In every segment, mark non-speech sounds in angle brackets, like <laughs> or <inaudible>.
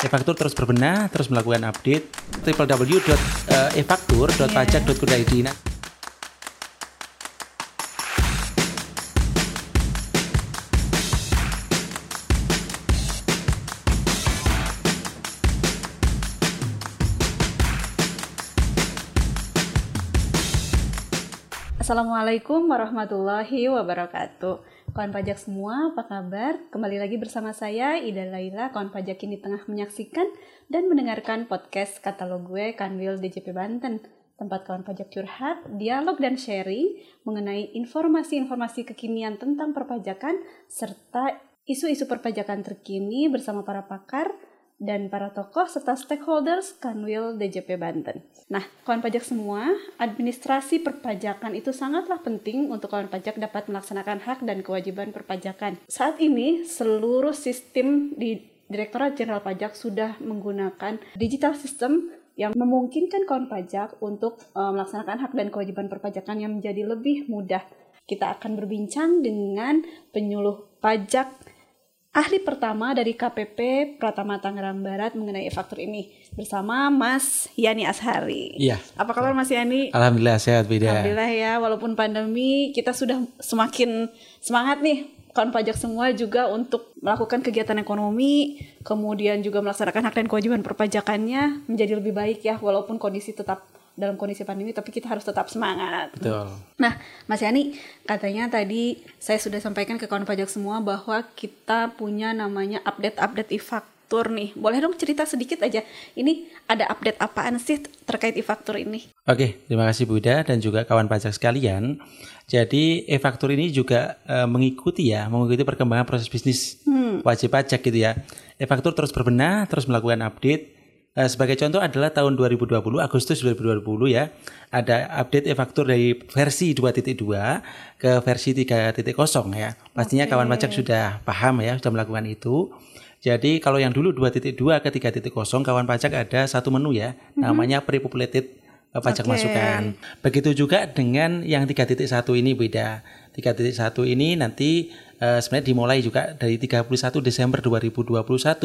E-faktur terus berbenah, terus melakukan update www.efaktur.pajak.go.id. Nah, Assalamualaikum warahmatullahi wabarakatuh. Kawan pajak semua, apa kabar? Kembali lagi bersama saya Ida Laila, kawan pajak ini tengah menyaksikan dan mendengarkan podcast katalog gue Kanwil DJP Banten. Tempat kawan pajak curhat, dialog dan sharing mengenai informasi-informasi kekinian tentang perpajakan serta isu-isu perpajakan terkini bersama para pakar, dan para tokoh serta stakeholders Kanwil DJP Banten. Nah, kawan pajak semua, administrasi perpajakan itu sangatlah penting untuk kawan pajak dapat melaksanakan hak dan kewajiban perpajakan. Saat ini, seluruh sistem di Direktorat Jenderal Pajak sudah menggunakan digital system yang memungkinkan kawan pajak untuk uh, melaksanakan hak dan kewajiban perpajakan yang menjadi lebih mudah. Kita akan berbincang dengan penyuluh pajak ahli pertama dari KPP Pratama Tangerang Barat mengenai e-faktur ini bersama Mas Yani Ashari. Iya. Apa kabar Mas Yani? Alhamdulillah sehat Bida. Alhamdulillah ya, walaupun pandemi kita sudah semakin semangat nih kawan pajak semua juga untuk melakukan kegiatan ekonomi, kemudian juga melaksanakan hak dan kewajiban perpajakannya menjadi lebih baik ya walaupun kondisi tetap dalam kondisi pandemi tapi kita harus tetap semangat. Betul. Nah, Mas Yani, katanya tadi saya sudah sampaikan ke kawan pajak semua bahwa kita punya namanya update-update e-faktur nih. Boleh dong cerita sedikit aja. Ini ada update apaan sih terkait e-faktur ini? Oke, terima kasih Buda dan juga kawan pajak sekalian. Jadi e-faktur ini juga e, mengikuti ya, mengikuti perkembangan proses bisnis hmm. wajib pajak gitu ya. E-faktur terus berbenah, terus melakukan update sebagai contoh adalah tahun 2020 Agustus 2020 ya ada update e-faktur dari versi 2.2 ke versi 3.0 ya. Pastinya okay. kawan pajak sudah paham ya sudah melakukan itu. Jadi kalau yang dulu 2.2 ke 3.0 kawan pajak ada satu menu ya mm-hmm. namanya pre-populated uh, pajak okay. masukan. Begitu juga dengan yang 3.1 ini beda. 3.1 ini nanti uh, sebenarnya dimulai juga dari 31 Desember 2021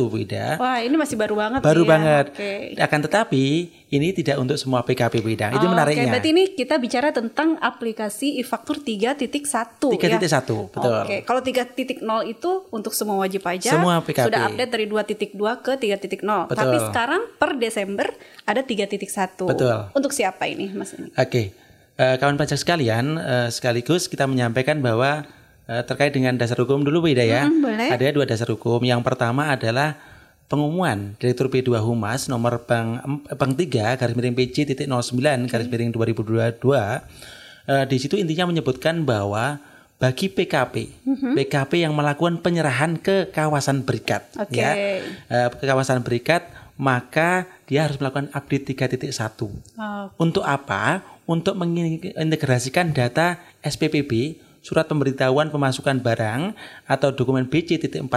Beda. Wah, ini masih baru banget Baru ya. banget. Okay. Akan tetapi ini tidak untuk semua PKP Beda. Itu oh, menariknya. Okay. Berarti ini kita bicara tentang aplikasi e-faktur 3.1 3.1, ya. betul. Oke. Okay. Kalau 3.0 itu untuk semua wajib pajak. Semua PKP. Sudah update dari 2.2 ke 3.0. Tapi sekarang per Desember ada 3.1. Betul. Untuk siapa ini Mas Oke. Okay. Uh, kawan pajak sekalian, uh, sekaligus kita menyampaikan bahwa terkait dengan dasar hukum dulu beda ya. Hmm, boleh. Ada dua dasar hukum. Yang pertama adalah pengumuman Direktur P2 Humas nomor Bank, Bank 3 garis miring PJ titik 09 garis miring 2022 uh, di situ intinya menyebutkan bahwa bagi PKP, mm-hmm. PKP yang melakukan penyerahan ke kawasan berikat, okay. ya, uh, ke kawasan berikat, maka dia harus melakukan update 3.1. Oh. Untuk apa? Untuk mengintegrasikan data SPPB surat pemberitahuan pemasukan barang atau dokumen BC.40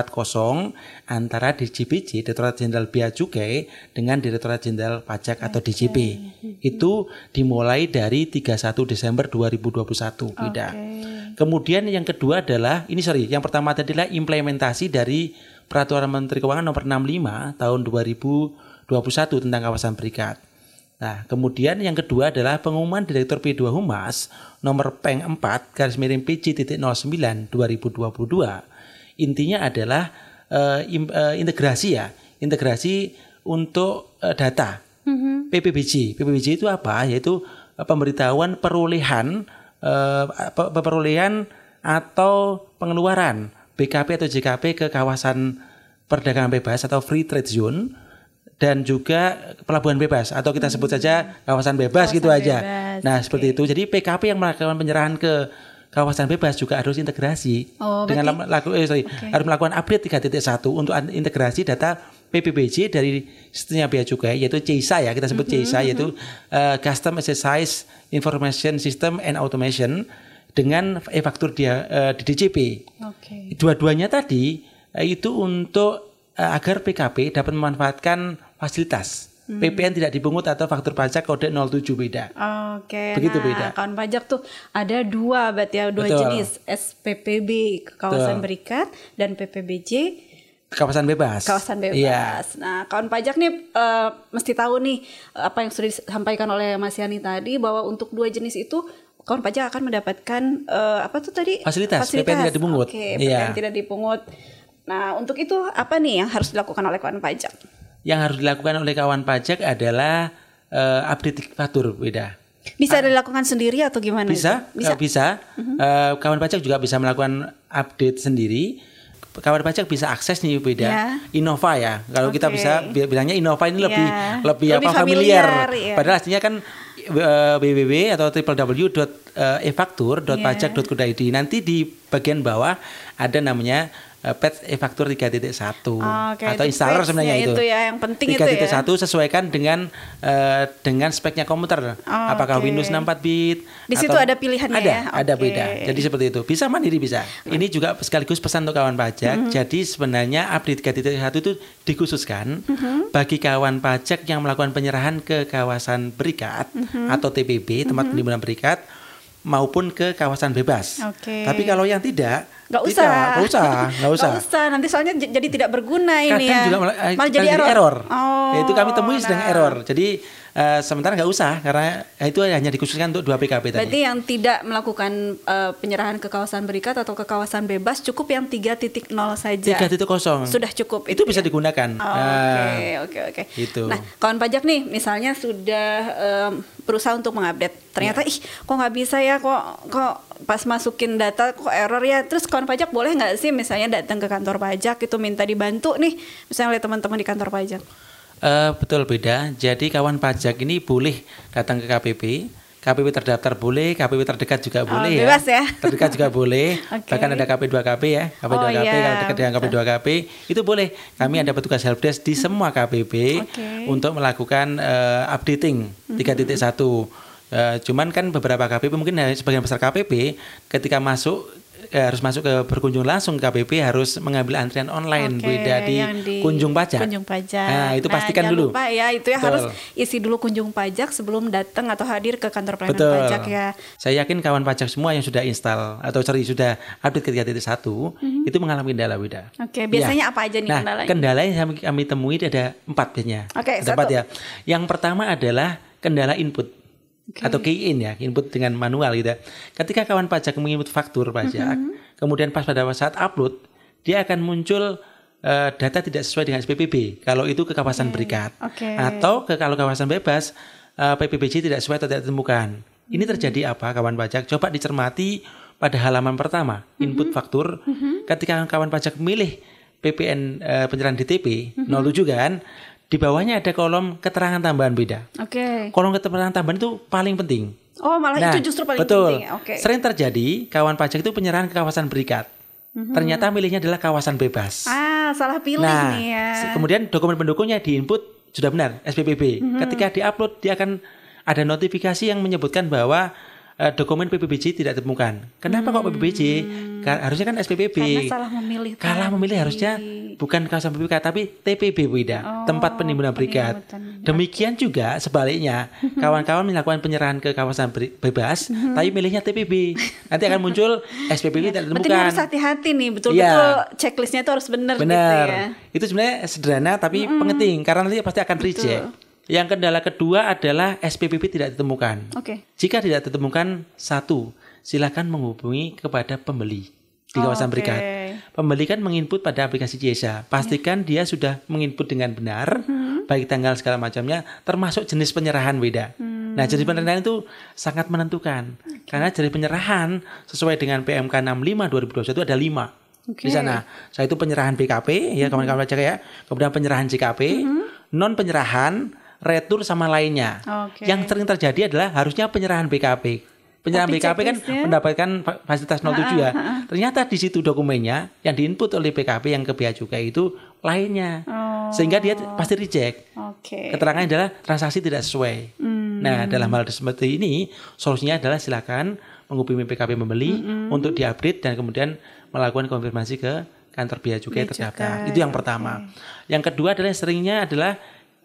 antara DJBJ Direktorat Jenderal Bea Cukai dengan Direktorat Jenderal Pajak atau DJP. Itu dimulai dari 31 Desember 2021, Bida. Okay. Kemudian yang kedua adalah ini sorry, yang pertama tadi adalah implementasi dari Peraturan Menteri Keuangan nomor 65 tahun 2021 tentang kawasan berikat. Nah, kemudian yang kedua adalah pengumuman Direktur P2 Humas nomor Peng 4 garis miring PJ.09 2022. Intinya adalah uh, im, uh, integrasi ya, integrasi untuk uh, data mm-hmm. PPBJ. PPBJ itu apa? Yaitu uh, pemberitahuan perolehan uh, perolehan atau pengeluaran BKP atau JKP ke kawasan perdagangan bebas atau free trade zone dan juga pelabuhan bebas atau kita sebut saja kawasan bebas kawasan gitu aja. Bebas. Nah, okay. seperti itu. Jadi PKP yang melakukan penyerahan ke kawasan bebas juga harus integrasi oh, dengan laku, eh, sorry, okay. harus melakukan update 3.1 untuk integrasi data PPBJ dari sistemnya bea cukai yaitu CISA ya kita sebut mm -hmm, CISA yaitu uh, Custom Exercise Information System and Automation dengan e-faktur dia uh, di DJP. Okay. Dua-duanya tadi uh, itu untuk uh, agar PKP dapat memanfaatkan fasilitas. Hmm. PPN tidak dipungut atau faktur pajak kode 07 beda. Oke. Begitu nah, beda. Akun pajak tuh ada dua berarti ya dua Betul. jenis SPPB kawasan Betul. berikat dan PPBJ Kawasan bebas. Kawasan bebas. Iya. Nah, kawan pajak nih uh, mesti tahu nih apa yang sudah disampaikan oleh Mas Yani tadi bahwa untuk dua jenis itu kawan pajak akan mendapatkan uh, apa tuh tadi fasilitas, fasilitas. PPN tidak dipungut. Oke, okay, PPN iya. tidak dipungut. Nah, untuk itu apa nih yang harus dilakukan oleh kawan pajak? Yang harus dilakukan oleh kawan pajak adalah uh, update faktur beda. Bisa dilakukan sendiri atau gimana? Bisa, itu? bisa. bisa. Uh -huh. uh, kawan pajak juga bisa melakukan update sendiri kawan pajak bisa akses nih beda yeah. Innova ya. Kalau okay. kita bisa bilangnya Innova ini lebih yeah. lebih, lebih apa familiar. familiar yeah. Padahal aslinya kan www atau www.efaktur.pajak.go.id. Nanti di bagian bawah ada namanya uh, pet e-faktur 3.1 oh, okay. atau installer sebenarnya itu. itu ya yang penting 3. itu ya. 3.1 sesuaikan dengan uh, dengan speknya komputer. Oh, Apakah okay. Windows 64 bit Di situ ada pilihannya ada, ya. Ada okay. beda. Jadi seperti itu. Bisa mandiri bisa. Ini juga sekaligus pesan untuk kawan pajak. Mm -hmm. Jadi sebenarnya update 3.1 itu dikhususkan mm -hmm. bagi kawan pajak yang melakukan penyerahan ke kawasan berikat mm -hmm. atau TPB tempat mm -hmm. penimbunan berikat maupun ke kawasan bebas. Okay. Tapi kalau yang tidak Gak usah. Gak usah, gak usah. Gak usah, nanti soalnya jadi tidak berguna ini Kadang ya. juga malah, eh, malah jadi error. error. Oh, itu kami temui nah. sedang error. Jadi uh, sementara nggak usah karena itu hanya dikhususkan untuk dua PKP tadi. Berarti yang tidak melakukan uh, penyerahan ke kawasan berikat atau ke kawasan bebas cukup yang 3.0 saja. 3.0. Sudah cukup itu. Itu bisa ya? digunakan. Oke, oke, oke. Itu. Nah, kawan pajak nih misalnya sudah um, berusaha untuk mengupdate. Ternyata yeah. ih kok nggak bisa ya kok kok pas masukin data kok error ya terus kawan pajak boleh nggak sih misalnya datang ke kantor pajak itu minta dibantu nih misalnya oleh teman-teman di kantor pajak uh, betul beda jadi kawan pajak ini boleh datang ke KPP KPP terdaftar boleh, KPP terdekat juga oh, boleh bebas ya. ya. Terdekat juga boleh. <laughs> okay. Bahkan ada KP 2KP ya. KP 2KP oh, iya. kalau dekat dengan KP 2KP itu boleh. Kami hmm. ada petugas helpdesk di semua KPP okay. untuk melakukan uh, updating 3.1. Hmm. Uh, cuman kan beberapa KPP mungkin sebagian besar KPP ketika masuk eh, harus masuk ke berkunjung langsung ke KPP harus mengambil antrian online okay, beda di, di kunjung pajak. Kunjung pajak. Nah, itu pastikan nah, dulu. lupa ya, itu ya Betul. harus isi dulu kunjung pajak sebelum datang atau hadir ke kantor pelayanan Betul. pajak ya. Saya yakin kawan pajak semua yang sudah install atau sorry sudah update ke 3.1 mm-hmm. itu mengalami kendala beda. Oke, okay, biasanya ya. apa aja nih nah, kendalanya? Kendala yang kami, temui ada empat biasanya. Oke, okay, empat ya. Yang pertama adalah kendala input okay. atau key in ya, input dengan manual gitu. Ya. Ketika kawan pajak menginput faktur pajak, mm -hmm. kemudian pas pada saat upload, dia akan muncul uh, data tidak sesuai dengan SPPB. Kalau itu ke kawasan okay. berikat, okay. atau ke kalau kawasan bebas, uh, eh, PPBJ tidak sesuai atau tidak ditemukan. Ini hmm. terjadi apa kawan pajak? Coba dicermati pada halaman pertama, input mm -hmm. faktur. Mm -hmm. Ketika kawan pajak memilih PPN uh, eh, penyerahan DTP mm -hmm. 07 kan, di bawahnya ada kolom keterangan tambahan beda. Oke. Okay. Kolom keterangan tambahan itu paling penting. Oh, malah nah, itu justru paling betul. penting. Oke. Okay. Sering terjadi kawan pajak itu penyerahan ke kawasan berikat. Mm-hmm. Ternyata milihnya adalah kawasan bebas. Ah, salah pilih nah, nih ya. Kemudian dokumen pendukungnya diinput sudah benar SPPB. Mm-hmm. Ketika diupload dia akan ada notifikasi yang menyebutkan bahwa uh, dokumen PPBJ tidak ditemukan. Kenapa hmm. kok PPBJ? Ka harusnya kan SPPB. Karena salah memilih. Kalah memilih harusnya bukan kawasan PPK tapi TPB Wida, oh, tempat penimbunan berikat. Demikian juga sebaliknya, <laughs> kawan-kawan melakukan penyerahan ke kawasan bebas, <laughs> hmm. tapi milihnya TPB. Nanti akan muncul SPPB tidak ditemukan. Berarti harus hati-hati nih, betul-betul ya. checklistnya itu harus benar. Benar. Gitu ya. Itu sebenarnya sederhana tapi mm -hmm. penting karena nanti pasti akan reject. Yang kendala kedua adalah SPPP tidak ditemukan. Oke. Okay. Jika tidak ditemukan satu, silakan menghubungi kepada pembeli di kawasan okay. berikat. Pembeli kan menginput pada aplikasi Jesa. Pastikan yeah. dia sudah menginput dengan benar, hmm. baik tanggal segala macamnya, termasuk jenis penyerahan beda. Hmm. Nah, jenis penyerahan itu sangat menentukan. Okay. Karena jenis penyerahan sesuai dengan PMK 65 2021 ada lima. Okay. Di sana, saya itu penyerahan BKP ya kawan-kawan baca ya, kemudian penyerahan JKP, -hmm. non penyerahan retur sama lainnya. Okay. Yang sering terjadi adalah harusnya penyerahan BKP. Penyerahan Tapi BKP kan mendapatkan fasilitas 07 ya. Ternyata di situ dokumennya yang diinput oleh BKP yang ke bea cukai itu lainnya. Oh. Sehingga dia pasti reject. Okay. Keterangannya adalah transaksi tidak sesuai. Hmm. Nah, dalam hal seperti ini solusinya adalah silakan menghubungi BKP membeli -hmm. untuk diupdate dan kemudian melakukan konfirmasi ke kantor bea cukai terdaftar. Itu yang pertama. Okay. Yang kedua adalah seringnya adalah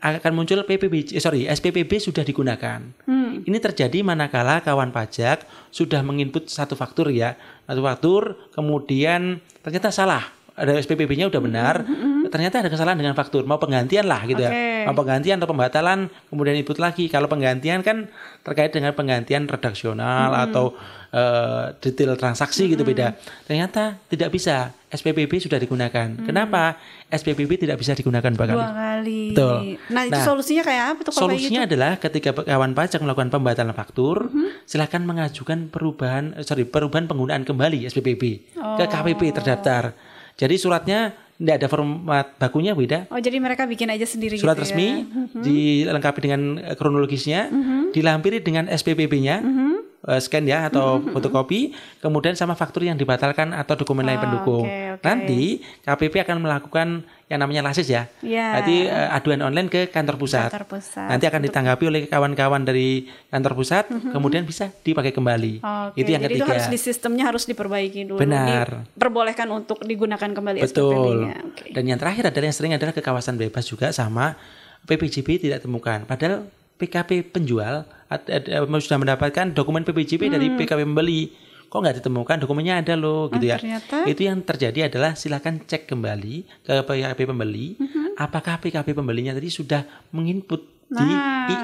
akan muncul PPB, eh, sorry SPPB sudah digunakan. Hmm. Ini terjadi manakala kawan pajak sudah menginput satu faktur ya, satu faktur, kemudian ternyata salah ada SPPB-nya udah benar, mm-hmm. Ternyata ada kesalahan dengan faktur, mau penggantian lah gitu Oke. ya. Mau penggantian atau pembatalan, kemudian input lagi. Kalau penggantian kan terkait dengan penggantian redaksional atau eh, detail transaksi gitu beda. Ternyata tidak bisa. SPPB sudah digunakan. Kenapa SPPB tidak bisa digunakan dua kali? Dua kali. Betul. Nah, itu Nah, solusinya kayak apa tuh Solusinya gitu? adalah ketika kawan pajak melakukan pembatalan faktur, silakan mengajukan perubahan eh, sorry perubahan penggunaan kembali SPPB ke KPP terdaftar. Jadi suratnya tidak ada format bakunya beda. Oh, jadi mereka bikin aja sendiri Surat gitu resmi ya. dilengkapi dengan eh, kronologisnya, dilampiri dengan SPPB-nya. eh, scan ya atau fotokopi, kemudian sama faktur yang dibatalkan atau dokumen lain Oh, pendukung. oke, oke. Nanti KPP akan melakukan yang namanya lasis ya. Iya. Berarti eh, aduan online ke kantor pusat. Kantor pusat. Nanti akan ditanggapi oleh kawan-kawan dari kantor pusat, kemudian bisa dipakai kembali. Oke, Itu yang jadi ketiga. itu harus di sistemnya harus diperbaiki dulu. Benar. Diperbolehkan untuk digunakan kembali Betul. Oke. Dan yang terakhir adalah yang sering adalah ke kawasan bebas juga sama PPJB tidak temukan. Padahal PKP penjual ad- sudah mendapatkan dokumen PPJB dari PKP pembeli. Kok nggak ditemukan dokumennya ada loh gitu ya. Hmm. ternyata? Itu yang terjadi adalah silakan cek kembali ke PKP pembeli Hmm. apakah PKP pembelinya tadi sudah menginput Nah. di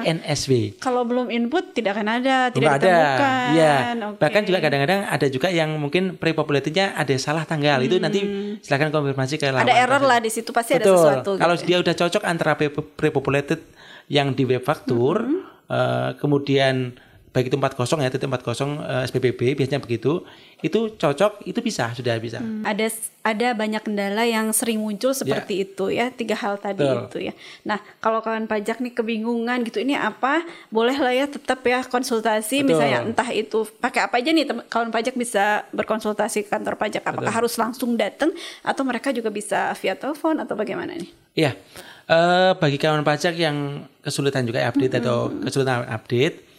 INSW. Kalau belum input tidak akan ada, tidak ada. ditemukan. Iya. Oke. Bahkan juga kadang-kadang ada juga yang mungkin pre-populated-nya ada salah tanggal. Itu nanti silakan konfirmasi ke lawan. Hmm. ada error lah di situ pasti ada Betul. sesuatu. Kalau gitu dia udah cocok antara pre- pre-populated yang di web faktur, Hmm. eh, kemudian baik itu 40 ya, titik 40 eh, SPPB biasanya begitu, itu cocok, itu bisa, sudah bisa. Hmm. ada ada banyak kendala yang sering muncul seperti itu ya tiga hal tadi Ya. Betul. itu ya nah kalau kawan pajak nih kebingungan gitu ini apa boleh lah ya tetap ya konsultasi Betul. misalnya entah itu pakai apa aja nih kawan pajak bisa berkonsultasi ke kantor pajak apakah harus langsung datang atau mereka juga bisa via telepon atau bagaimana nih Iya, eh, bagi kawan pajak yang kesulitan juga update atau kesulitan update,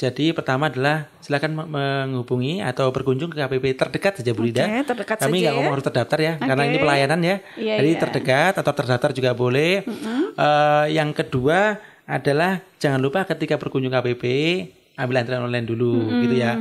jadi pertama adalah silakan me- menghubungi atau berkunjung ke KPP terdekat saja Bu Lida. Oke, terdekat Kami saja nggak ya. ngomong harus terdaftar ya, karena Oke. ini pelayanan ya. Iya, jadi iya. terdekat atau terdaftar juga boleh. Eh, yang kedua adalah jangan lupa ketika berkunjung KPP ambil antrian online dulu gitu ya.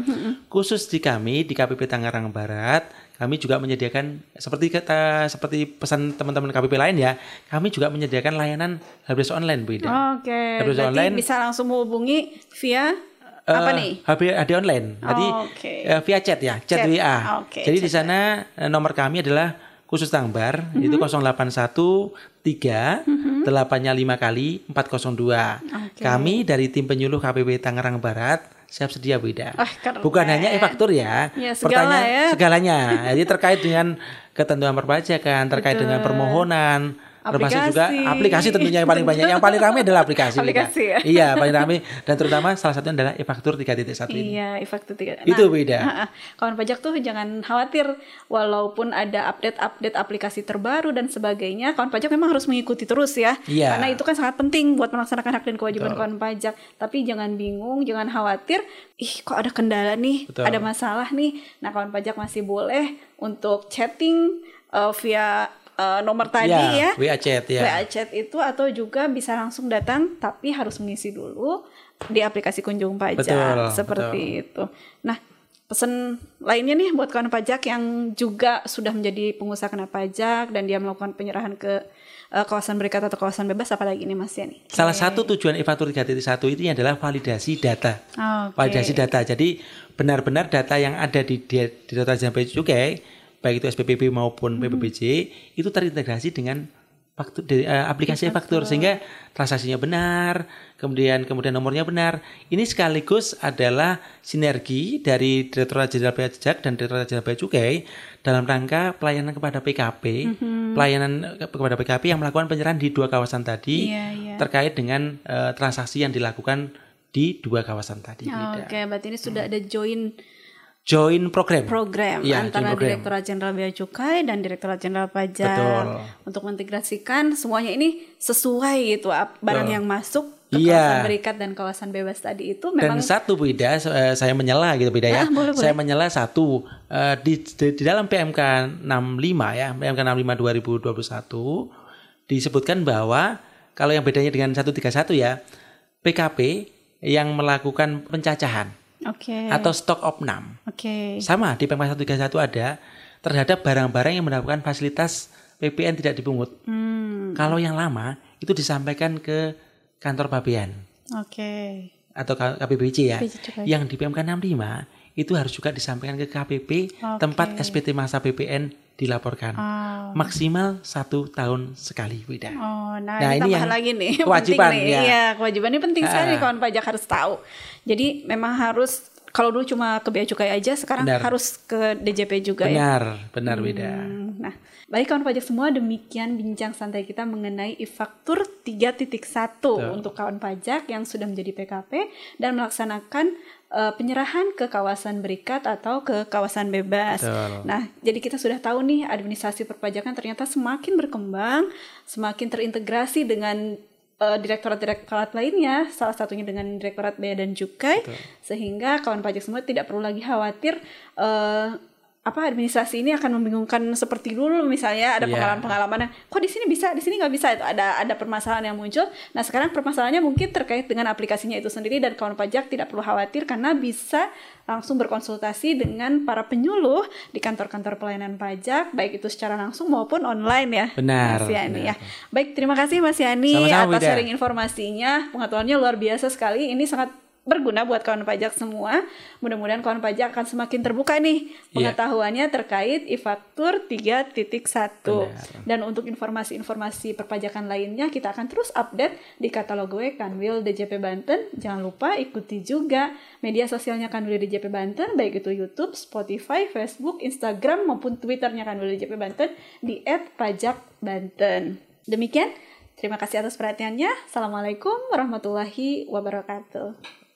Khusus di kami di KPP Tangerang Barat, kami juga menyediakan seperti kata seperti pesan teman-teman KPP lain ya, kami juga menyediakan layanan helpdesk online Bu Ida. oke Terus berarti online. bisa langsung menghubungi via apa Eh, nih HP HD online. Jadi Oh, oke. eh, via chat ya, chat, Chat. WA. Oke, Jadi di chat sana eh, nomor kami adalah khusus Tangbar Mhm. itu 081 3 delapannya 5 kali 402. Oke. Kami dari tim penyuluh KPP Tangerang Barat siap sedia. Wah, keren. Bukan hanya e-faktur ya. Ya, segala Pertanyaan- ya. Segalanya. Jadi terkait dengan ketentuan perpajakan, terkait dengan permohonan, termasuk juga Aplikasi. tentunya yang paling banyak. Yang paling ramai adalah aplikasi. Aplikasi ya. Iya, paling ramai dan terutama salah satunya adalah e-faktur 3.1 ini. Iya, e-faktur tiga. Itu beda. kawan pajak tuh jangan khawatir, walaupun ada update-update aplikasi terbaru dan sebagainya, kawan pajak memang harus mengikuti terus ya. Iya. Karena itu kan sangat penting buat melaksanakan hak dan kewajiban kawan pajak. Tapi jangan bingung, jangan khawatir. Ih, kok ada kendala nih, Betul. ada masalah nih. Nah, kawan pajak masih boleh untuk chatting uh, via uh, nomor tadi ya. WA chat ya. WA chat itu atau juga bisa langsung datang tapi harus mengisi dulu di aplikasi kunjung pajak Betul, seperti itu. Nah, pesan lainnya nih buat kawan pajak yang juga sudah menjadi pengusaha kena pajak dan dia melakukan penyerahan ke eh, kawasan berikat atau kawasan bebas apalagi ini Mas Yani? Salah satu tujuan e-faktur 3.1 ini adalah validasi data. Oke. Validasi data. Jadi benar-benar data yang ada di di di data Bea Cukai, baik itu SPPB maupun Hmm. PPBJ, itu terintegrasi dengan faktur dari, eh, aplikasi e-faktur sehingga transaksinya benar, kemudian kemudian nomornya benar. Ini sekaligus adalah sinergi dari Direktorat Jenderal Bea Pajak dan Direktorat Jenderal Bea Cukai dalam rangka pelayanan kepada PKP, Mhm. pelayanan ke- kepada PKP yang melakukan penyerahan di dua kawasan tadi Iya, iya. terkait dengan eh, transaksi yang dilakukan di dua kawasan tadi. Beda. Oke, berarti ini sudah ada join Join program. program Iya, antara program. Direktorat Jenderal Bea Cukai dan Direktorat Jenderal Pajak Betul. untuk mengintegrasikan semuanya ini sesuai gitu ap- barang Betul. yang masuk ke Iya. kawasan berikat dan kawasan bebas tadi itu Dan memang satu Bu Ida, eh, saya menyela gitu beda ya. Ah, boleh, saya menyela satu eh, di, di di dalam PMK 65 ya, PMK 65 2021 disebutkan bahwa kalau yang bedanya dengan 131 ya, PKP yang melakukan pencacahan oke atau stock opnam oke sama di PMK 131 ada terhadap barang-barang yang mendapatkan fasilitas PPN tidak dipungut. Hmm. Kalau yang lama itu disampaikan ke kantor pabean. Oke. Okay. Atau KPBC ya. Yang di PMK 65 itu harus juga disampaikan ke KPP okay. tempat SPT masa PPN dilaporkan oh. maksimal satu tahun sekali Wida. Oh, nah, nah ini, yang lagi nih <laughs> kewajiban nih. ya. Iya, kewajiban ini penting uh. sekali kawan pajak harus tahu. Jadi memang harus kalau dulu cuma ke bea cukai aja, sekarang benar. harus ke DJP juga benar, ya. Benar, benar hmm, beda. Nah, baik kawan pajak semua, demikian bincang santai kita mengenai e-faktur 3.1 untuk kawan pajak yang sudah menjadi PKP dan melaksanakan uh, penyerahan ke kawasan berikat atau ke kawasan bebas. Betul. Nah, jadi kita sudah tahu nih administrasi perpajakan ternyata semakin berkembang, semakin terintegrasi dengan uh, direktorat-direktorat lainnya, salah satunya dengan Direktorat Bea dan Cukai, Betul. sehingga kawan pajak semua tidak perlu lagi khawatir uh, apa administrasi ini akan membingungkan seperti dulu misalnya ada yeah. pengalaman-pengalaman kok di sini bisa? Di sini nggak bisa. Itu ada ada permasalahan yang muncul. Nah sekarang permasalahannya mungkin terkait dengan aplikasinya itu sendiri dan kawan pajak tidak perlu khawatir karena bisa langsung berkonsultasi dengan para penyuluh di kantor-kantor pelayanan pajak baik itu secara langsung maupun online ya benar Mas Yani ya. Baik terima kasih Mas Yani Sama-sama, atas sharing informasinya. Pengetahuannya luar biasa sekali. Ini sangat berguna buat kawan pajak semua. Mudah-mudahan kawan pajak akan semakin terbuka nih iya. pengetahuannya yeah. terkait e-faktur 3.1. Dan untuk informasi-informasi perpajakan lainnya kita akan terus update di katalog gue Kanwil DJP Banten. Jangan lupa ikuti juga media sosialnya Kanwil DJP Banten baik itu YouTube, Spotify, Facebook, Instagram maupun Twitternya Kanwil DJP Banten di @pajakbanten. Demikian Terima kasih atas perhatiannya. Assalamualaikum warahmatullahi wabarakatuh.